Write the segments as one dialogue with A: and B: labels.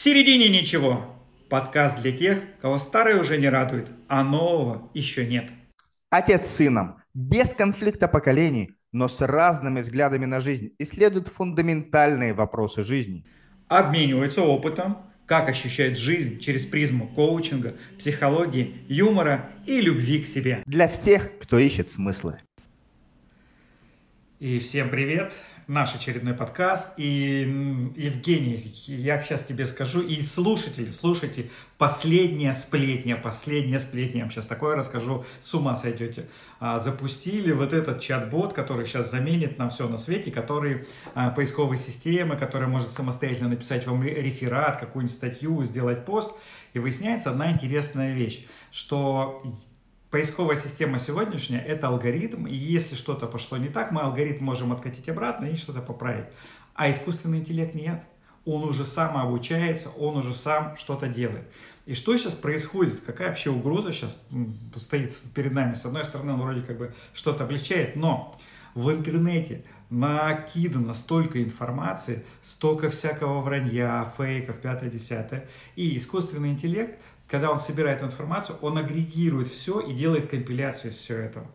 A: середине ничего. Подкаст для тех, кого старое уже не радует, а нового еще нет.
B: Отец с сыном, без конфликта поколений, но с разными взглядами на жизнь, исследуют фундаментальные вопросы жизни.
A: Обмениваются опытом, как ощущает жизнь через призму коучинга, психологии, юмора и любви к себе.
B: Для всех, кто ищет смыслы.
A: И всем привет! Наш очередной подкаст. И, Евгений, я сейчас тебе скажу, и слушатели, слушайте, последняя сплетня, последняя сплетня, я вам сейчас такое расскажу, с ума сойдете. А, запустили вот этот чат-бот, который сейчас заменит нам все на свете, который а, поисковой системы, который может самостоятельно написать вам реферат, какую-нибудь статью, сделать пост. И выясняется одна интересная вещь, что Поисковая система сегодняшняя – это алгоритм, и если что-то пошло не так, мы алгоритм можем откатить обратно и что-то поправить. А искусственный интеллект нет. Он уже сам обучается, он уже сам что-то делает. И что сейчас происходит? Какая вообще угроза сейчас стоит перед нами? С одной стороны, он вроде как бы что-то облегчает, но в интернете накидано столько информации, столько всякого вранья, фейков, пятое, десятое. И искусственный интеллект когда он собирает информацию, он агрегирует все и делает компиляцию всего этого.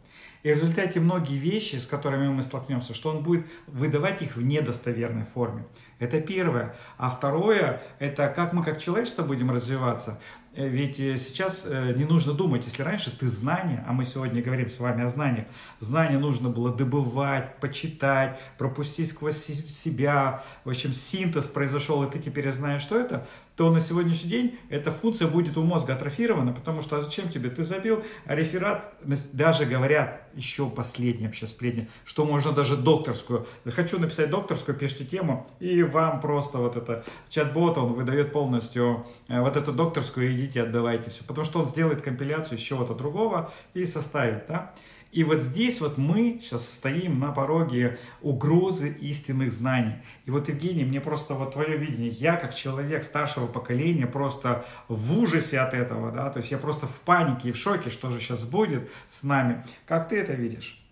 A: И в результате многие вещи, с которыми мы столкнемся, что он будет выдавать их в недостоверной форме. Это первое. А второе, это как мы как человечество будем развиваться. Э, ведь э, сейчас э, не нужно думать, если раньше ты знания, а мы сегодня говорим с вами о знаниях, знания нужно было добывать, почитать, пропустить сквозь себя, в общем, синтез произошел, и ты теперь знаешь, что это, то на сегодняшний день эта функция будет у мозга атрофирована, потому что а зачем тебе? Ты забил реферат, даже говорят, еще последнее вообще сплетня, что можно даже докторскую, хочу написать докторскую, пишите тему, и вам просто вот это чат-бот, он выдает полностью вот эту докторскую, иди идите, отдавайте все. Потому что он сделает компиляцию из чего-то другого и составит, да. И вот здесь вот мы сейчас стоим на пороге угрозы истинных знаний. И вот, Евгений, мне просто вот твое видение, я как человек старшего поколения просто в ужасе от этого, да, то есть я просто в панике и в шоке, что же сейчас будет с нами. Как ты это видишь?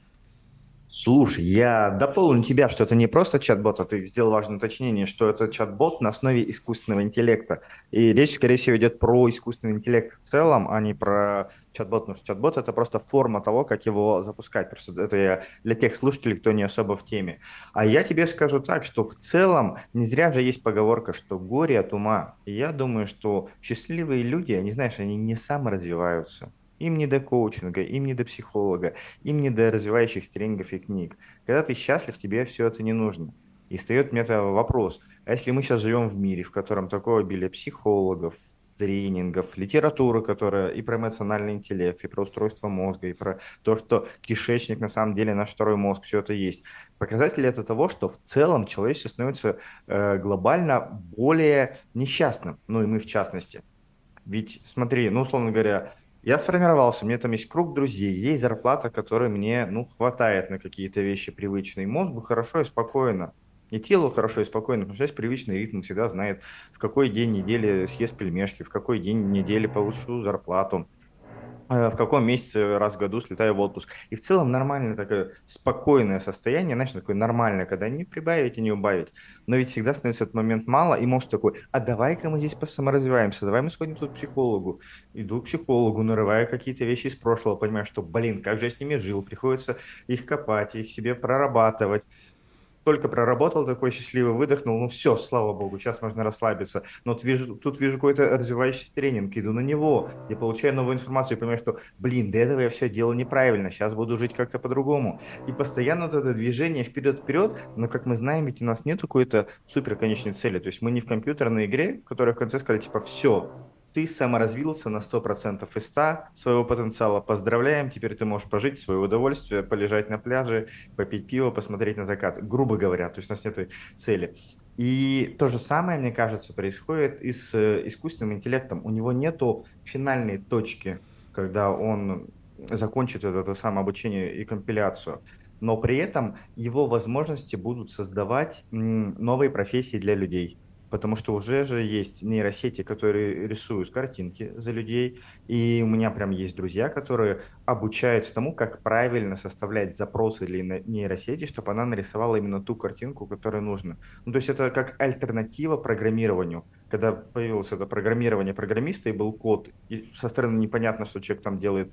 B: Слушай, я дополню тебя, что это не просто чат-бот, а ты сделал важное уточнение, что это чат-бот на основе искусственного интеллекта. И речь, скорее всего, идет про искусственный интеллект в целом, а не про чат-бот, потому что чат-бот – это просто форма того, как его запускать. Просто это я для тех слушателей, кто не особо в теме. А я тебе скажу так, что в целом не зря же есть поговорка, что горе от ума. И я думаю, что счастливые люди, они, знаешь, они не саморазвиваются им не до коучинга, им не до психолога, им не до развивающих тренингов и книг. Когда ты счастлив, тебе все это не нужно. И встает мне вопрос, а если мы сейчас живем в мире, в котором такое обилие психологов, тренингов, литературы, которая и про эмоциональный интеллект, и про устройство мозга, и про то, что кишечник на самом деле наш второй мозг, все это есть. Показатель это того, что в целом человечество становится э, глобально более несчастным, ну и мы в частности. Ведь смотри, ну условно говоря, я сформировался, у меня там есть круг друзей, есть зарплата, которой мне, ну, хватает на какие-то вещи привычные. Мозгу хорошо и спокойно. И телу хорошо и спокойно, потому что есть привычный ритм, всегда знает, в какой день недели съест пельмешки, в какой день недели получу зарплату. Э, в каком месяце раз в году слетаю в отпуск. И в целом нормальное такое спокойное состояние, знаешь, такое нормальное, когда не прибавить и не убавить. Но ведь всегда становится этот момент мало, и мозг такой, а давай-ка мы здесь посаморазвиваемся, давай мы сходим тут к психологу. Иду к психологу, нарываю какие-то вещи из прошлого, понимаю, что, блин, как же я с ними жил, приходится их копать, их себе прорабатывать только проработал такой счастливый, выдохнул, ну все, слава богу, сейчас можно расслабиться. Но тут вижу, тут вижу какой-то развивающий тренинг, иду на него, я получаю новую информацию и понимаю, что, блин, до этого я все делал неправильно, сейчас буду жить как-то по-другому. И постоянно вот это движение вперед-вперед, но, как мы знаем, ведь у нас нет какой-то супер конечной цели, то есть мы не в компьютерной игре, в которой в конце сказали, типа, все, ты саморазвился на 100% из 100 своего потенциала. Поздравляем, теперь ты можешь прожить свое удовольствие, полежать на пляже, попить пиво, посмотреть на закат. Грубо говоря, то есть у нас нет цели. И то же самое, мне кажется, происходит и с э, искусственным интеллектом. У него нету финальной точки, когда он закончит это, это самое обучение и компиляцию. Но при этом его возможности будут создавать новые профессии для людей потому что уже же есть нейросети, которые рисуют картинки за людей, и у меня прям есть друзья, которые обучаются тому, как правильно составлять запросы для нейросети, чтобы она нарисовала именно ту картинку, которая нужна. Ну, то есть это как альтернатива программированию. Когда появилось это программирование программиста и был код, и со стороны непонятно, что человек там делает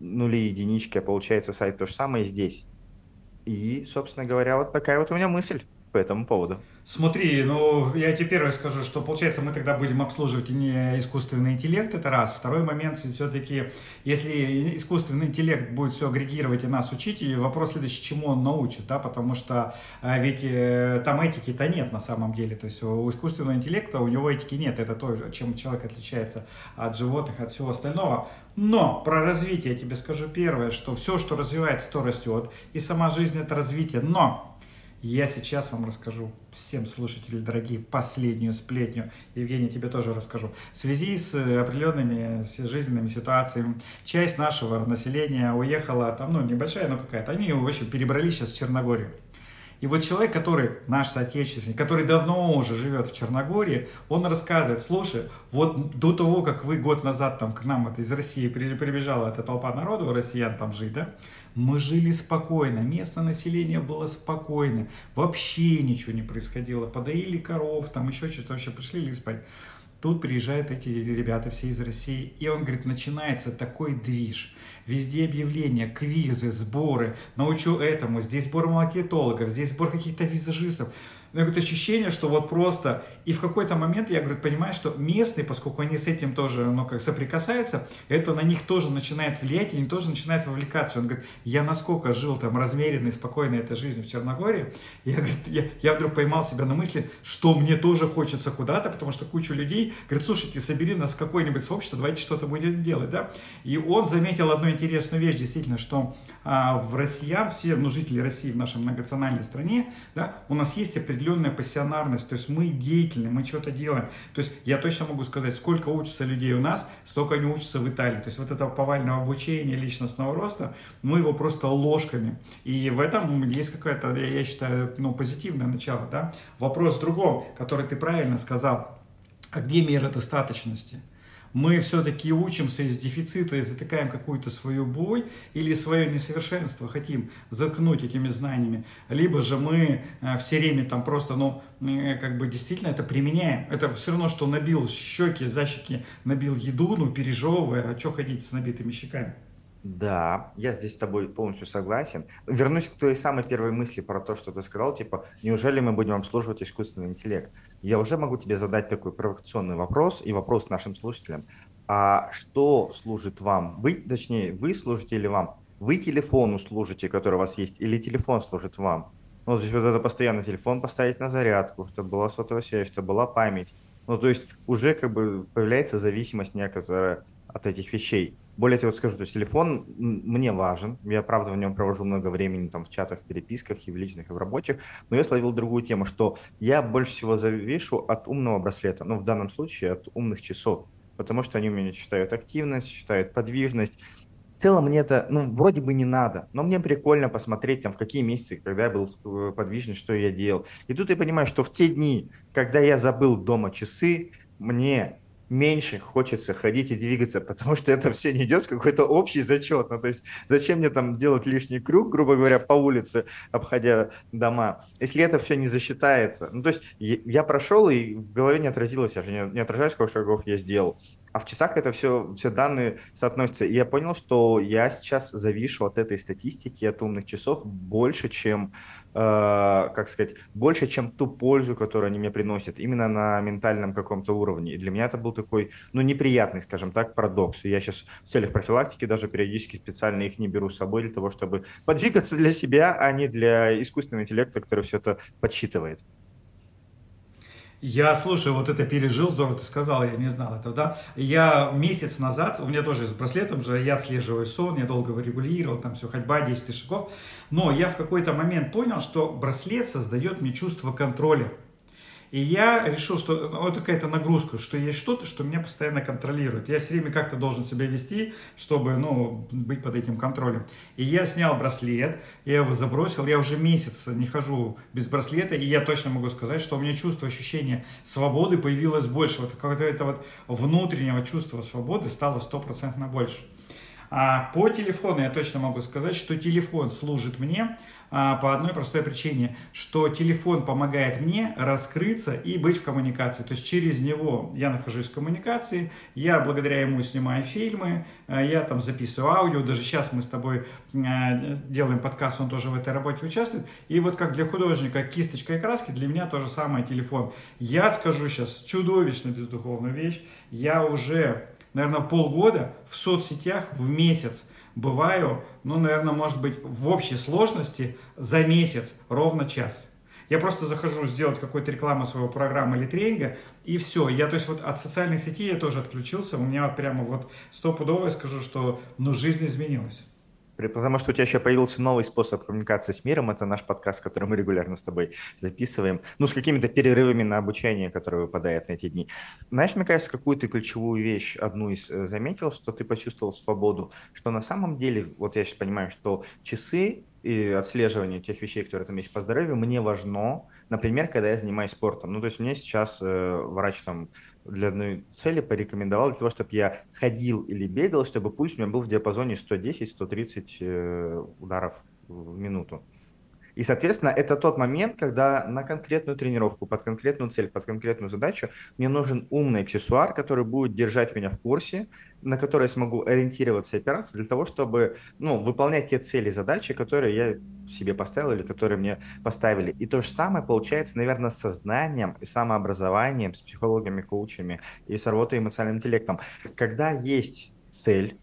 B: нули, единички, а получается сайт то же самое здесь. И, собственно говоря, вот такая вот у меня мысль по этому поводу.
A: Смотри, ну, я тебе первое скажу, что, получается, мы тогда будем обслуживать не искусственный интеллект, это раз. Второй момент, все-таки, если искусственный интеллект будет все агрегировать и нас учить, и вопрос следующий, чему он научит, да, потому что а, ведь э, там этики-то нет на самом деле, то есть у искусственного интеллекта, у него этики нет, это то, чем человек отличается от животных, от всего остального. Но про развитие я тебе скажу первое, что все, что развивается, то растет, и сама жизнь это развитие, но я сейчас вам расскажу, всем слушателям дорогие, последнюю сплетню. Евгений, тебе тоже расскажу. В связи с э, определенными жизненными ситуациями, часть нашего населения уехала, там, ну, небольшая, но какая-то, они, в общем, перебрались сейчас в Черногорию. И вот человек, который наш соотечественник, который давно уже живет в Черногории, он рассказывает, слушай, вот до того, как вы год назад там к нам это, из России прибежала эта толпа народу, россиян там жить, да, мы жили спокойно, местное население было спокойно, вообще ничего не происходило, подоили коров, там еще что-то, вообще пришли ли спать. Тут приезжают эти ребята все из России, и он говорит, начинается такой движ. Везде объявления, квизы, сборы, научу этому, здесь сбор маркетологов, здесь сбор каких-то визажистов но говорит, ощущение, что вот просто... И в какой-то момент я, говорит, понимаю, что местные, поскольку они с этим тоже, ну, как соприкасаются, это на них тоже начинает влиять, и они тоже начинают вовлекаться. Он говорит, я насколько жил там размеренной, спокойной этой жизнью в Черногории, я, говорит, я, я вдруг поймал себя на мысли, что мне тоже хочется куда-то, потому что куча людей говорит, слушайте, собери нас в какое-нибудь сообщество, давайте что-то будем делать, да. И он заметил одну интересную вещь, действительно, что в россиян, все, ну, жители России в нашей многонациональной стране, да, у нас есть определенная пассионарность, то есть мы деятельны, мы что-то делаем. То есть я точно могу сказать, сколько учатся людей у нас, столько они учатся в Италии. То есть вот это повального обучения личностного роста, мы его просто ложками. И в этом есть какая-то, я считаю, ну, позитивное начало. Да? Вопрос в другом, который ты правильно сказал. А где мера достаточности? Мы все-таки учимся из дефицита и затыкаем какую-то свою боль или свое несовершенство хотим заткнуть этими знаниями, либо же мы э, все время там просто, ну, э, как бы действительно это применяем. Это все равно, что набил щеки, за щеки, набил еду, ну, пережевывая, а что ходить с набитыми щеками?
B: Да, я здесь с тобой полностью согласен. Вернусь к твоей самой первой мысли про то, что ты сказал, типа, неужели мы будем обслуживать искусственный интеллект? Я уже могу тебе задать такой провокационный вопрос и вопрос нашим слушателям. А что служит вам? Вы, точнее, вы служите или вам? Вы телефону служите, который у вас есть, или телефон служит вам? Ну, то есть вот это постоянно телефон поставить на зарядку, чтобы была сотовая связь, чтобы была память. Ну, то есть уже как бы появляется зависимость некоторая от этих вещей. Более того, скажу, то есть телефон мне важен, я, правда, в нем провожу много времени там в чатах, в переписках и в личных, и в рабочих, но я словил другую тему, что я больше всего завишу от умного браслета, ну, в данном случае от умных часов, потому что они у меня считают активность, считают подвижность, в целом мне это, ну, вроде бы не надо, но мне прикольно посмотреть, там, в какие месяцы, когда я был э, подвижен, что я делал. И тут я понимаю, что в те дни, когда я забыл дома часы, мне меньше хочется ходить и двигаться, потому что это все не идет в какой-то общий зачет. Ну, то есть зачем мне там делать лишний крюк, грубо говоря, по улице, обходя дома, если это все не засчитается. Ну, то есть я прошел, и в голове не отразилось, я же не, не отражаю, сколько шагов я сделал. А в часах это все, все данные соотносятся. И я понял, что я сейчас завишу от этой статистики, от умных часов больше, чем, э, как сказать, больше, чем ту пользу, которую они мне приносят, именно на ментальном каком-то уровне. И для меня это был такой, ну, неприятный, скажем так, парадокс. И я сейчас в целях профилактики даже периодически специально их не беру с собой для того, чтобы подвигаться для себя, а не для искусственного интеллекта, который все это подсчитывает.
A: Я, слушай, вот это пережил, здорово ты сказал, я не знал этого, да. Я месяц назад, у меня тоже с браслетом же, я отслеживаю сон, я долго его регулировал, там все, ходьба 10 тысяч шагов. Но я в какой-то момент понял, что браслет создает мне чувство контроля. И я решил, что ну, вот какая-то нагрузка, что есть что-то, что меня постоянно контролирует. Я все время как-то должен себя вести, чтобы ну, быть под этим контролем. И я снял браслет, я его забросил, я уже месяц не хожу без браслета, и я точно могу сказать, что у меня чувство, ощущение свободы появилось больше. Вот какое-то вот внутреннего чувства свободы стало стопроцентно больше. А по телефону я точно могу сказать, что телефон служит мне по одной простой причине, что телефон помогает мне раскрыться и быть в коммуникации. То есть через него я нахожусь в коммуникации, я благодаря ему снимаю фильмы, а, я там записываю аудио, даже сейчас мы с тобой а, делаем подкаст, он тоже в этой работе участвует. И вот как для художника кисточка и краски, для меня то же самое телефон. Я скажу сейчас чудовищно бездуховную вещь, я уже наверное, полгода в соцсетях в месяц бываю, ну, наверное, может быть, в общей сложности за месяц ровно час. Я просто захожу сделать какую-то рекламу своего программы или тренинга, и все. Я, то есть, вот от социальных сетей я тоже отключился. У меня вот прямо вот стопудово я скажу, что, ну, жизнь изменилась.
B: Потому что у тебя еще появился новый способ коммуникации с миром. Это наш подкаст, который мы регулярно с тобой записываем. Ну, с какими-то перерывами на обучение, которое выпадает на эти дни. Знаешь, мне кажется, какую ты ключевую вещь, одну из э, заметил, что ты почувствовал свободу, что на самом деле, вот я сейчас понимаю, что часы и отслеживание тех вещей, которые там есть по здоровью, мне важно, например, когда я занимаюсь спортом. Ну, то есть мне сейчас э, врач там для одной цели порекомендовал для того, чтобы я ходил или бегал, чтобы пульс у меня был в диапазоне 110-130 э, ударов в минуту. И, соответственно, это тот момент, когда на конкретную тренировку, под конкретную цель, под конкретную задачу мне нужен умный аксессуар, который будет держать меня в курсе, на который я смогу ориентироваться и опираться для того, чтобы ну, выполнять те цели, задачи, которые я себе поставил или которые мне поставили. И то же самое получается, наверное, с сознанием и самообразованием, с психологами, коучами и с работой эмоциональным интеллектом. Когда есть цель,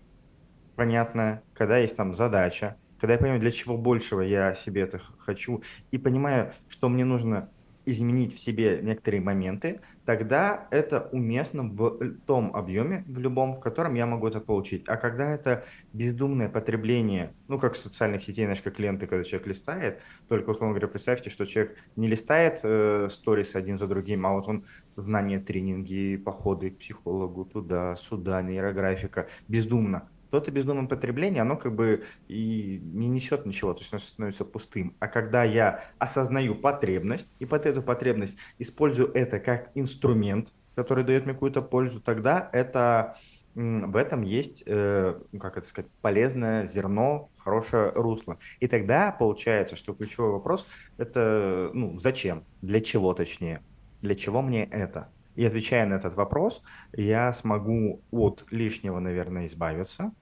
B: понятная, когда есть там задача, когда я понимаю, для чего большего я себе это хочу, и понимаю, что мне нужно изменить в себе некоторые моменты, тогда это уместно в том объеме, в любом, в котором я могу это получить. А когда это бездумное потребление, ну, как социальных сетей, знаешь, как ленты, когда человек листает, только, условно говоря, представьте, что человек не листает э, сторис один за другим, а вот он знания, тренинги, походы к психологу, туда, сюда, нейрографика, бездумно то это бездумное потребление, оно как бы и не несет ничего, то есть оно становится пустым. А когда я осознаю потребность, и под эту потребность использую это как инструмент, который дает мне какую-то пользу, тогда это в этом есть, э, ну, как это сказать, полезное зерно, хорошее русло. И тогда получается, что ключевой вопрос – это ну, зачем, для чего точнее, для чего мне это? И отвечая на этот вопрос, я смогу от лишнего, наверное, избавиться,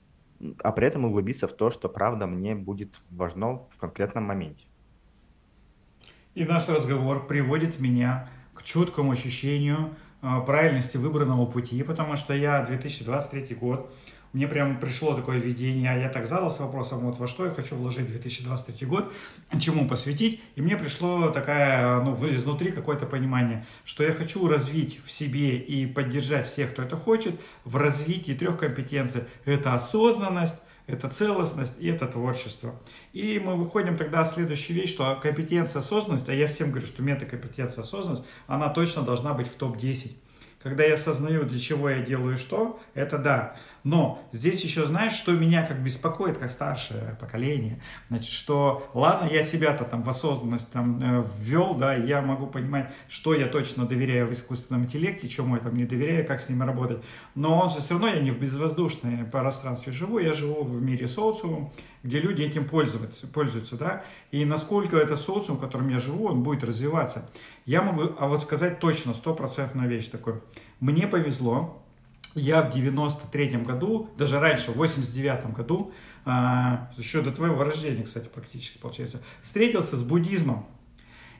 B: а при этом углубиться в то, что правда мне будет важно в конкретном моменте.
A: И наш разговор приводит меня к четкому ощущению а, правильности выбранного пути, потому что я 2023 год мне прям пришло такое видение, а я так задался вопросом, вот во что я хочу вложить 2023 год, чему посвятить, и мне пришло такая, ну, изнутри какое-то понимание, что я хочу развить в себе и поддержать всех, кто это хочет, в развитии трех компетенций. Это осознанность, это целостность и это творчество. И мы выходим тогда в следующую вещь, что компетенция осознанность, а я всем говорю, что метакомпетенция осознанность, она точно должна быть в топ-10. Когда я осознаю, для чего я делаю что, это да. Но здесь еще знаешь, что меня как беспокоит, как старшее поколение, значит, что ладно, я себя-то там в осознанность там э, ввел, да, я могу понимать, что я точно доверяю в искусственном интеллекте, чему я там не доверяю, как с ними работать, но он же все равно, я не в безвоздушном пространстве живу, я живу в мире социума, где люди этим пользуются, пользуются, да, и насколько это социум, в котором я живу, он будет развиваться. Я могу, а вот сказать точно, стопроцентная вещь такой. Мне повезло, я в 93 году, даже раньше, в 89 году, а, еще до твоего рождения, кстати, практически, получается, встретился с буддизмом.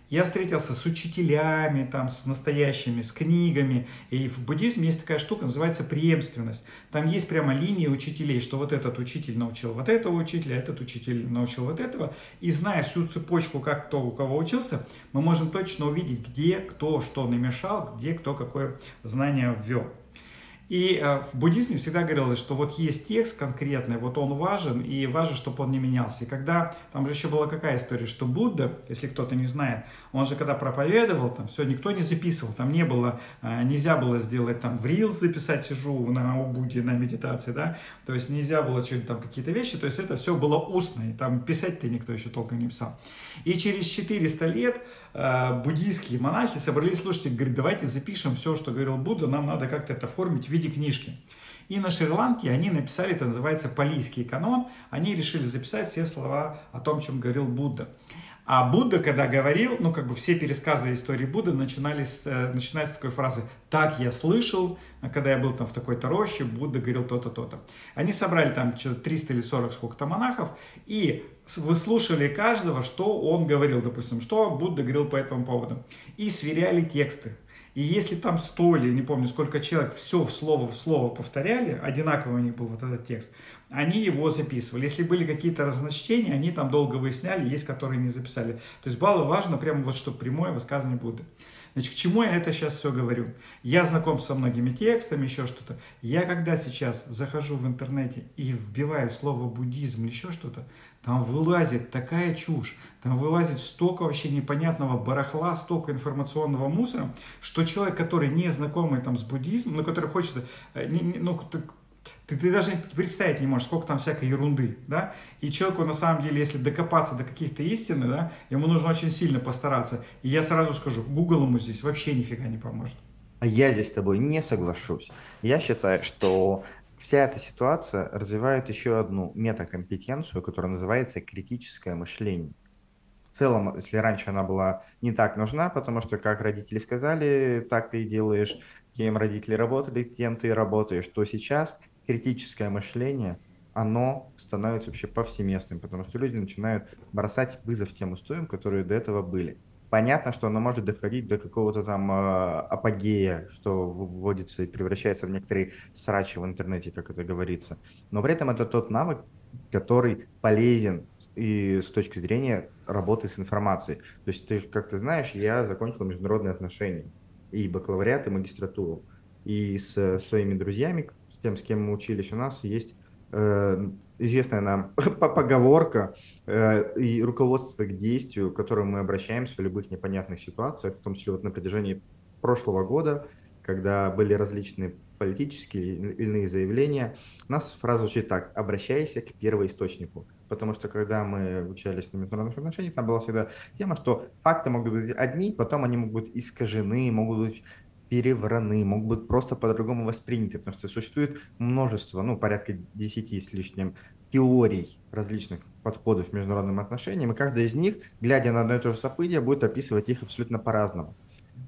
A: Я встретился с учителями, там, с настоящими, с книгами. И в буддизме есть такая штука, называется преемственность. Там есть прямо линии учителей, что вот этот учитель научил вот этого учителя, этот учитель научил вот этого. И зная всю цепочку, как кто у кого учился, мы можем точно увидеть, где кто что намешал, где кто какое знание ввел. И э, в буддизме всегда говорилось, что вот есть текст конкретный, вот он важен, и важно, чтобы он не менялся. И когда, там же еще была какая история, что Будда, если кто-то не знает, он же когда проповедовал, там все, никто не записывал, там не было, э, нельзя было сделать там в Reels записать, сижу на у Будде на медитации, да, то есть нельзя было что-то там какие-то вещи, то есть это все было устно, и там писать-то никто еще толком не писал. И через 400 лет буддийские монахи собрались слушать и говорят, давайте запишем все, что говорил Будда, нам надо как-то это оформить в виде книжки. И на Шри-Ланке они написали, это называется палийский канон, они решили записать все слова о том, чем говорил Будда. А Будда, когда говорил, ну, как бы все пересказы истории Будды начинались, э, начинаются с такой фразы «так я слышал», когда я был там в такой-то роще, Будда говорил то-то, то-то. Они собрали там 300 или 40 сколько-то монахов и выслушали каждого, что он говорил, допустим, что Будда говорил по этому поводу. И сверяли тексты. И если там сто или не помню сколько человек все в слово в слово повторяли, одинаковый у них был вот этот текст, они его записывали. Если были какие-то разночтения, они там долго выясняли, есть которые не записали. То есть баллы важно прямо вот, чтобы прямое высказывание Будды. Значит, к чему я это сейчас все говорю? Я знаком со многими текстами, еще что-то. Я когда сейчас захожу в интернете и вбиваю слово буддизм или еще что-то, там вылазит такая чушь, там вылазит столько вообще непонятного барахла, столько информационного мусора, что человек, который не знакомый там с буддизмом, но который хочет, э, ну, ты, ты даже представить не можешь, сколько там всякой ерунды, да, и человеку на самом деле, если докопаться до каких-то истин, да, ему нужно очень сильно постараться, и я сразу скажу, Google ему здесь вообще нифига не поможет.
B: А я здесь с тобой не соглашусь. Я считаю, что вся эта ситуация развивает еще одну метакомпетенцию, которая называется критическое мышление. В целом, если раньше она была не так нужна, потому что, как родители сказали, так ты и делаешь, кем родители работали, тем ты и работаешь, то сейчас критическое мышление, оно становится вообще повсеместным, потому что люди начинают бросать вызов тем устоям, которые до этого были. Понятно, что оно может доходить до какого-то там э, апогея, что вводится и превращается в некоторые срачи в интернете, как это говорится. Но при этом это тот навык, который полезен и с точки зрения работы с информацией. То есть, ты, как ты знаешь, я закончил международные отношения, и бакалавриат, и магистратуру. И с своими друзьями, тем, с кем мы учились, у нас есть э, известная нам поговорка э, и руководство к действию, к которому мы обращаемся в любых непонятных ситуациях, в том числе вот на протяжении прошлого года, когда были различные политические или иные заявления, у нас фраза звучит так «обращайся к первоисточнику». Потому что когда мы учились на международных отношениях, там была всегда тема, что факты могут быть одни, потом они могут быть искажены, могут быть перевраны, могут быть просто по-другому восприняты, потому что существует множество, ну, порядка 10 с лишним теорий различных подходов к международным отношениям, и каждая из них, глядя на одно и то же событие, будет описывать их абсолютно по-разному.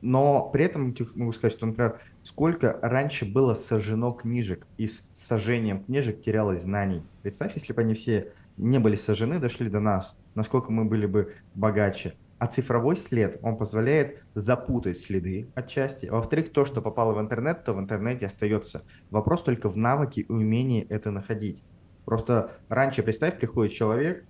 B: Но при этом могу сказать, что, например, сколько раньше было сожжено книжек, и с сожжением книжек терялось знаний. Представь, если бы они все не были сожжены, дошли до нас, насколько мы были бы богаче. А цифровой след, он позволяет запутать следы отчасти. Во-вторых, то, что попало в интернет, то в интернете остается. Вопрос только в навыке и умении это находить. Просто раньше, представь, приходит человек,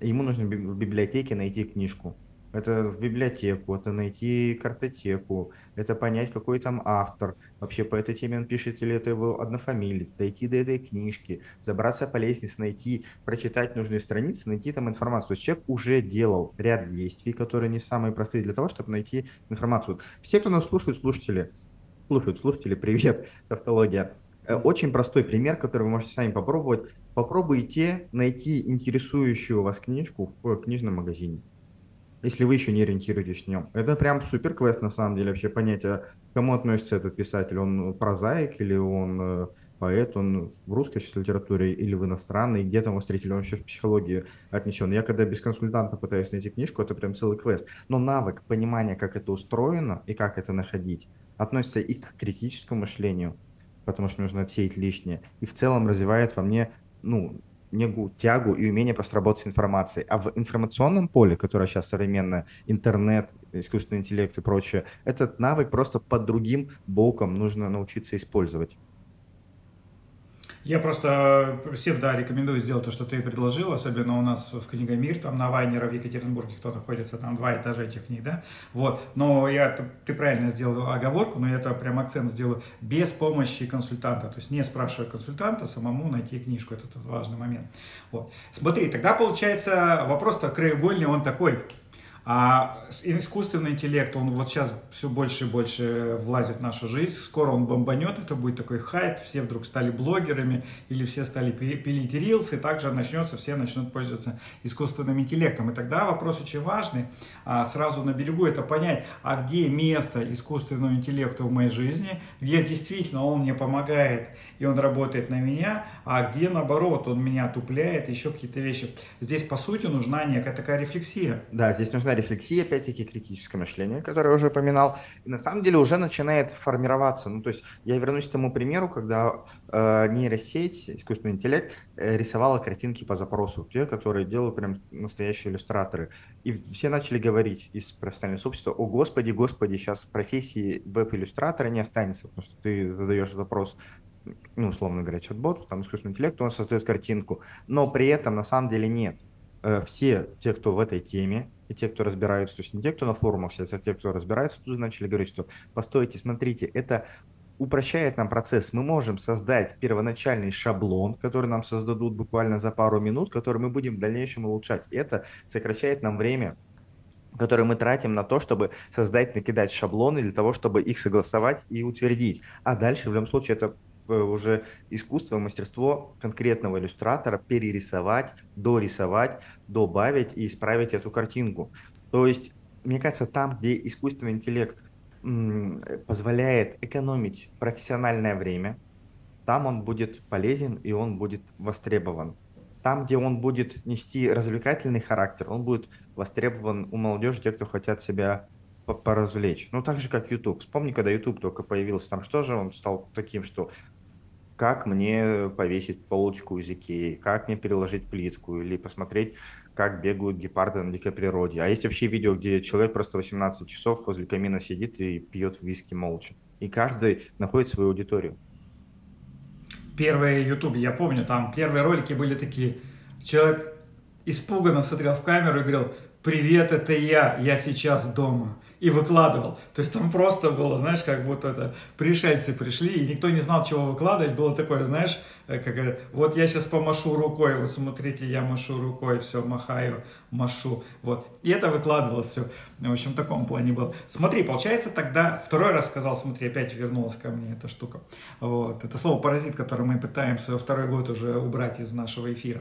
B: ему нужно в библиотеке найти книжку это в библиотеку, это найти картотеку, это понять, какой там автор, вообще по этой теме он пишет или это его однофамилец, дойти до этой книжки, забраться по лестнице, найти, прочитать нужные страницы, найти там информацию. То есть человек уже делал ряд действий, которые не самые простые для того, чтобы найти информацию. Все, кто нас слушают, слушатели, слушают, слушатели, привет, тавтология. Э, очень простой пример, который вы можете сами попробовать. Попробуйте найти интересующую вас книжку в книжном магазине если вы еще не ориентируетесь в нем. Это прям супер квест на самом деле, вообще понять, кому относится этот писатель, он прозаик или он э, поэт, он в русской сейчас литературе или в иностранной, где там его встретили, он еще в психологии отнесен. Я когда без консультанта пытаюсь найти книжку, это прям целый квест. Но навык понимания, как это устроено и как это находить, относится и к критическому мышлению, потому что нужно отсеять лишнее, и в целом развивает во мне ну, некую тягу и умение просто работать с информацией. А в информационном поле, которое сейчас современное, интернет, искусственный интеллект и прочее, этот навык просто под другим боком нужно научиться использовать.
A: Я просто всем, да, рекомендую сделать то, что ты предложил, особенно у нас в Книгомир, там на Вайнера в Екатеринбурге кто находится, там два этажа этих книг, да, вот, но я, ты правильно сделал оговорку, но я это прям акцент сделаю, без помощи консультанта, то есть не спрашивая консультанта, самому найти книжку, это важный момент, вот. Смотри, тогда получается вопрос-то краеугольный, он такой, а искусственный интеллект, он вот сейчас все больше и больше влазит в нашу жизнь. Скоро он бомбанет, это будет такой хайп, все вдруг стали блогерами или все стали пилить рилсы, и также начнется, все начнут пользоваться искусственным интеллектом. И тогда вопрос очень важный, а, сразу на берегу это понять, а где место искусственного интеллекта в моей жизни, где действительно он мне помогает и он работает на меня, а где наоборот он меня тупляет, еще какие-то вещи. Здесь по сути нужна некая такая рефлексия.
B: Да, здесь нужна рефлексия, опять-таки критическое мышление, которое я уже упоминал. И на самом деле уже начинает формироваться. Ну, то есть я вернусь к тому примеру, когда э, нейросеть, искусственный интеллект э, рисовала картинки по запросу, те, которые делают прям настоящие иллюстраторы. И все начали говорить из профессионального сообщества, о господи, господи, сейчас профессии веб-иллюстратора не останется, потому что ты задаешь запрос ну, условно говоря, чат-бот, там искусственный интеллект, он создает картинку, но при этом на самом деле нет. Э, все те, кто в этой теме, и те, кто разбираются, то есть не те, кто на форумах сидят, а те, кто разбирается, тут же начали говорить, что постойте, смотрите, это упрощает нам процесс. Мы можем создать первоначальный шаблон, который нам создадут буквально за пару минут, который мы будем в дальнейшем улучшать. Это сокращает нам время которые мы тратим на то, чтобы создать, накидать шаблоны для того, чтобы их согласовать и утвердить. А дальше, в любом случае, это уже искусство, мастерство конкретного иллюстратора перерисовать, дорисовать, добавить и исправить эту картинку. То есть, мне кажется, там, где искусственный интеллект позволяет экономить профессиональное время, там он будет полезен и он будет востребован. Там, где он будет нести развлекательный характер, он будет востребован у молодежи, те, кто хотят себя поразвлечь. Ну, так же, как YouTube. Вспомни, когда YouTube только появился, там что же он стал таким, что как мне повесить полочку из Икеи, как мне переложить плитку, или посмотреть, как бегают гепарды на дикой природе. А есть вообще видео, где человек просто 18 часов возле камина сидит и пьет виски молча. И каждый находит свою аудиторию.
A: Первые YouTube, я помню, там первые ролики были такие, человек испуганно смотрел в камеру и говорил, привет, это я, я сейчас дома и выкладывал. То есть там просто было, знаешь, как будто это пришельцы пришли, и никто не знал, чего выкладывать. Было такое, знаешь, э, как вот я сейчас помашу рукой, вот смотрите, я машу рукой, все, махаю, машу. Вот. И это выкладывалось все. В общем, в таком плане было. Смотри, получается тогда, второй раз сказал, смотри, опять вернулась ко мне эта штука. Вот. Это слово паразит, которое мы пытаемся второй год уже убрать из нашего эфира.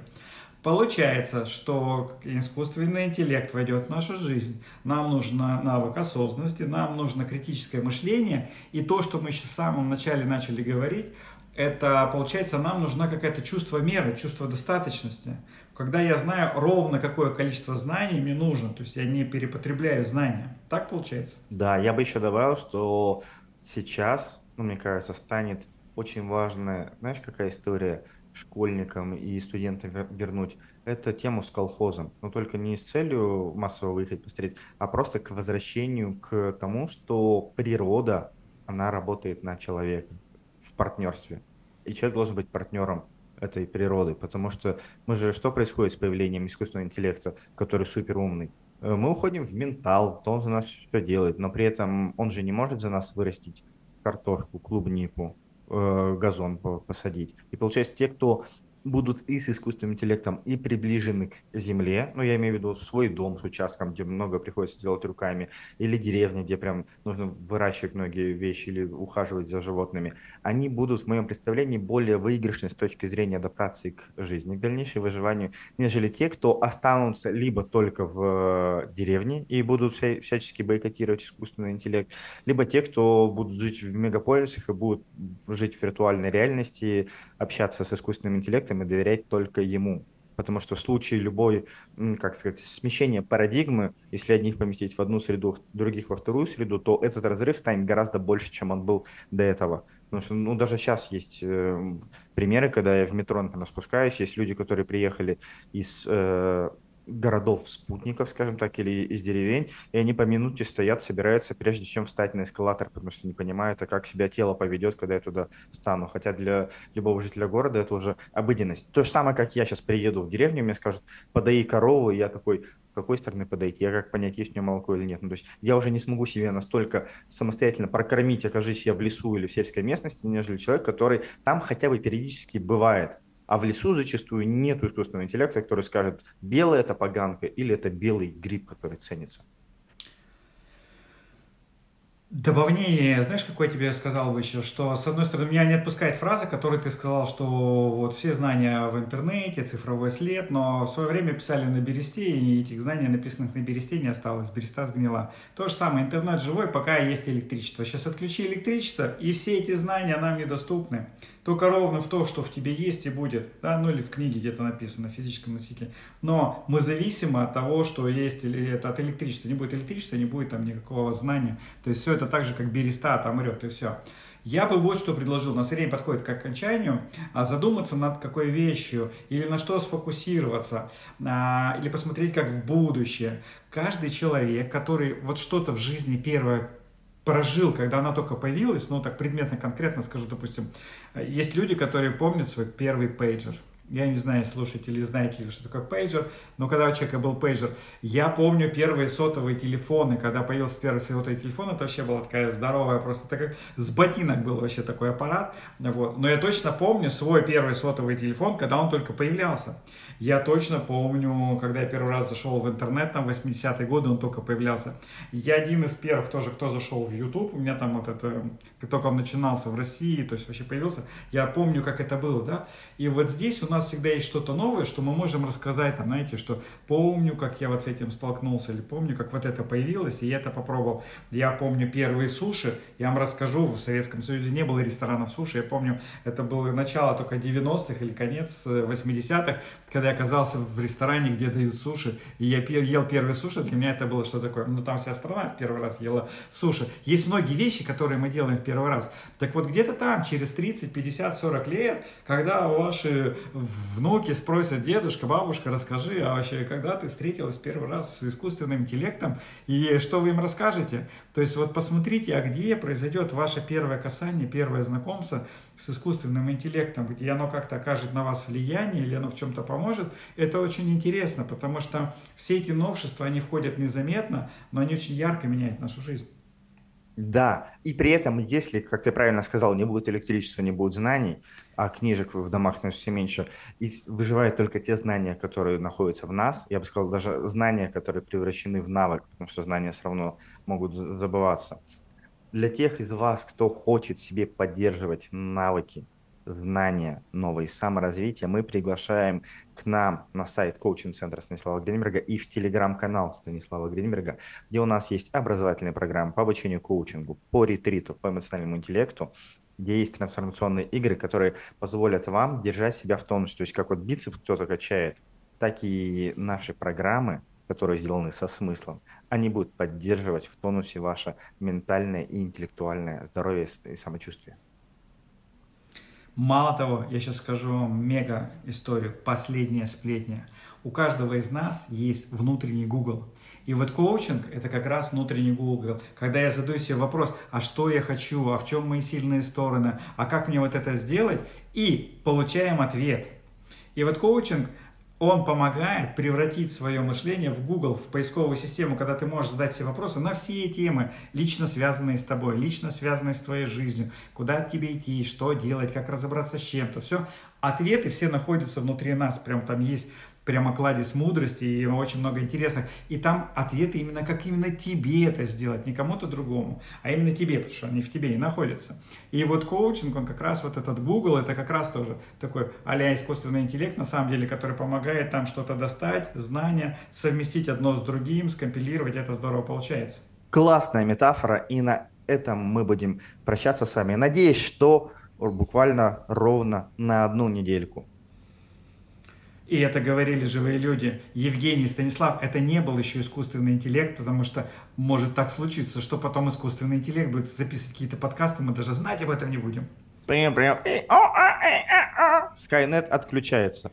A: Получается, что искусственный интеллект войдет в нашу жизнь. Нам нужен навык осознанности, нам нужно критическое мышление. И то, что мы еще в самом начале начали говорить, это, получается, нам нужна какая-то чувство меры, чувство достаточности. Когда я знаю ровно, какое количество знаний мне нужно, то есть я не перепотребляю знания. Так получается?
B: Да, я бы еще добавил, что сейчас, ну, мне кажется, станет очень важная, знаешь, какая история – школьникам и студентам вернуть, это тему с колхозом. Но только не с целью массово выехать посмотреть, а просто к возвращению к тому, что природа, она работает на человека в партнерстве. И человек должен быть партнером этой природы, потому что мы же, что происходит с появлением искусственного интеллекта, который супер умный? Э, мы уходим в ментал, то он за нас все делает, но при этом он же не может за нас вырастить картошку, клубнику, газон посадить. И получается, те, кто будут и с искусственным интеллектом, и приближены к земле, ну, я имею в виду свой дом с участком, где много приходится делать руками, или деревня, где прям нужно выращивать многие вещи или ухаживать за животными, они будут, в моем представлении, более выигрышны с точки зрения адаптации к жизни, к дальнейшему выживанию, нежели те, кто останутся либо только в деревне и будут вся, всячески бойкотировать искусственный интеллект, либо те, кто будут жить в мегаполисах и будут жить в виртуальной реальности, общаться с искусственным интеллектом и доверять только ему. Потому что в случае любой, как сказать, смещения парадигмы, если одних поместить в одну среду, других во вторую среду, то этот разрыв станет гораздо больше, чем он был до этого. Потому что, ну, даже сейчас есть э, примеры, когда я в метро, например, спускаюсь, есть люди, которые приехали из э, городов-спутников, скажем так, или из деревень, и они по минуте стоят, собираются, прежде чем встать на эскалатор, потому что не понимают, а как себя тело поведет, когда я туда стану. Хотя для любого жителя города это уже обыденность. То же самое, как я сейчас приеду в деревню, мне скажут, подаи корову, и я такой, с какой стороны подойти, я как понять, есть у нее молоко или нет. Ну, то есть я уже не смогу себе настолько самостоятельно прокормить, окажись я в лесу или в сельской местности, нежели человек, который там хотя бы периодически бывает. А в лесу зачастую нет искусственного интеллекта, который скажет, белая это поганка или это белый гриб, который ценится.
A: Добавление, знаешь, какое тебе сказал бы еще, что, с одной стороны, меня не отпускает фраза, которую ты сказал, что вот все знания в интернете, цифровой след, но в свое время писали на бересте, и этих знаний, написанных на бересте, не осталось, береста сгнила. То же самое, интернет живой, пока есть электричество. Сейчас отключи электричество, и все эти знания нам недоступны только ровно в то, что в тебе есть и будет, да, ну или в книге где-то написано, в физическом носителе. Но мы зависимы от того, что есть или это от электричества. Не будет электричества, не будет там никакого знания. То есть все это так же, как береста отомрет и все. Я бы вот что предложил, на время подходит к окончанию, а задуматься над какой вещью, или на что сфокусироваться, а, или посмотреть как в будущее. Каждый человек, который вот что-то в жизни первое прожил, когда она только появилась, ну так предметно, конкретно скажу, допустим, есть люди, которые помнят свой первый пейджер. Я не знаю, слушатели, знаете ли, что такое пейджер, но когда у человека был пейджер, я помню первые сотовые телефоны, когда появился первый сотовый телефон, это вообще была такая здоровая, просто так как с ботинок был вообще такой аппарат, вот. Но я точно помню свой первый сотовый телефон, когда он только появлялся. Я точно помню, когда я первый раз зашел в интернет, там 80-е годы он только появлялся. Я один из первых тоже, кто зашел в YouTube, у меня там вот это, как только он начинался в России, то есть вообще появился, я помню, как это было, да. И вот здесь у нас всегда есть что-то новое, что мы можем рассказать, там, знаете, что помню, как я вот с этим столкнулся, или помню, как вот это появилось, и я это попробовал. Я помню первые суши, я вам расскажу, в Советском Союзе не было ресторанов суши, я помню, это было начало только 90-х или конец 80-х, э, когда я оказался в ресторане, где дают суши, и я ел первые суши, для меня это было что такое. Ну, там вся страна в первый раз ела суши. Есть многие вещи, которые мы делаем в первый раз. Так вот, где-то там, через 30, 50, 40 лет, когда ваши внуки спросят, дедушка, бабушка, расскажи, а вообще, когда ты встретилась первый раз с искусственным интеллектом, и что вы им расскажете? То есть, вот посмотрите, а где произойдет ваше первое касание, первое знакомство с искусственным интеллектом, где оно как-то окажет на вас влияние или оно в чем-то поможет, это очень интересно, потому что все эти новшества, они входят незаметно, но они очень ярко меняют нашу жизнь.
B: Да, и при этом, если, как ты правильно сказал, не будет электричества, не будет знаний, а книжек в домах становится все меньше, и выживают только те знания, которые находятся в нас, я бы сказал, даже знания, которые превращены в навык, потому что знания все равно могут забываться. Для тех из вас, кто хочет себе поддерживать навыки, знания, новые саморазвития, мы приглашаем к нам на сайт коучинг-центра Станислава Гринберга и в телеграм-канал Станислава Гринберга, где у нас есть образовательные программы по обучению коучингу, по ретриту, по эмоциональному интеллекту, где есть трансформационные игры, которые позволят вам держать себя в тонусе. То есть как вот бицепс кто-то качает, так и наши программы, которые сделаны со смыслом, они будут поддерживать в тонусе ваше ментальное и интеллектуальное здоровье и самочувствие.
A: Мало того, я сейчас скажу вам мега историю, последняя сплетня. У каждого из нас есть внутренний Google. И вот коучинг – это как раз внутренний Google. Когда я задаю себе вопрос, а что я хочу, а в чем мои сильные стороны, а как мне вот это сделать, и получаем ответ. И вот коучинг – он помогает превратить свое мышление в Google, в поисковую систему, когда ты можешь задать себе вопросы на все темы, лично связанные с тобой, лично связанные с твоей жизнью, куда тебе идти, что делать, как разобраться с чем-то. Все, ответы все находятся внутри нас, прям там есть прямо кладезь мудрости и очень много интересных. И там ответы именно как именно тебе это сделать, не кому-то другому, а именно тебе, потому что они в тебе и находятся. И вот коучинг, он как раз вот этот Google, это как раз тоже такой а искусственный интеллект, на самом деле, который помогает там что-то достать, знания, совместить одно с другим, скомпилировать, это здорово получается.
B: Классная метафора, и на этом мы будем прощаться с вами. Надеюсь, что буквально ровно на одну недельку
A: и это говорили живые люди. Евгений Станислав, это не был еще искусственный интеллект, потому что может так случиться, что потом искусственный интеллект будет записывать какие-то подкасты, мы даже знать об этом не будем.
B: Скайнет отключается.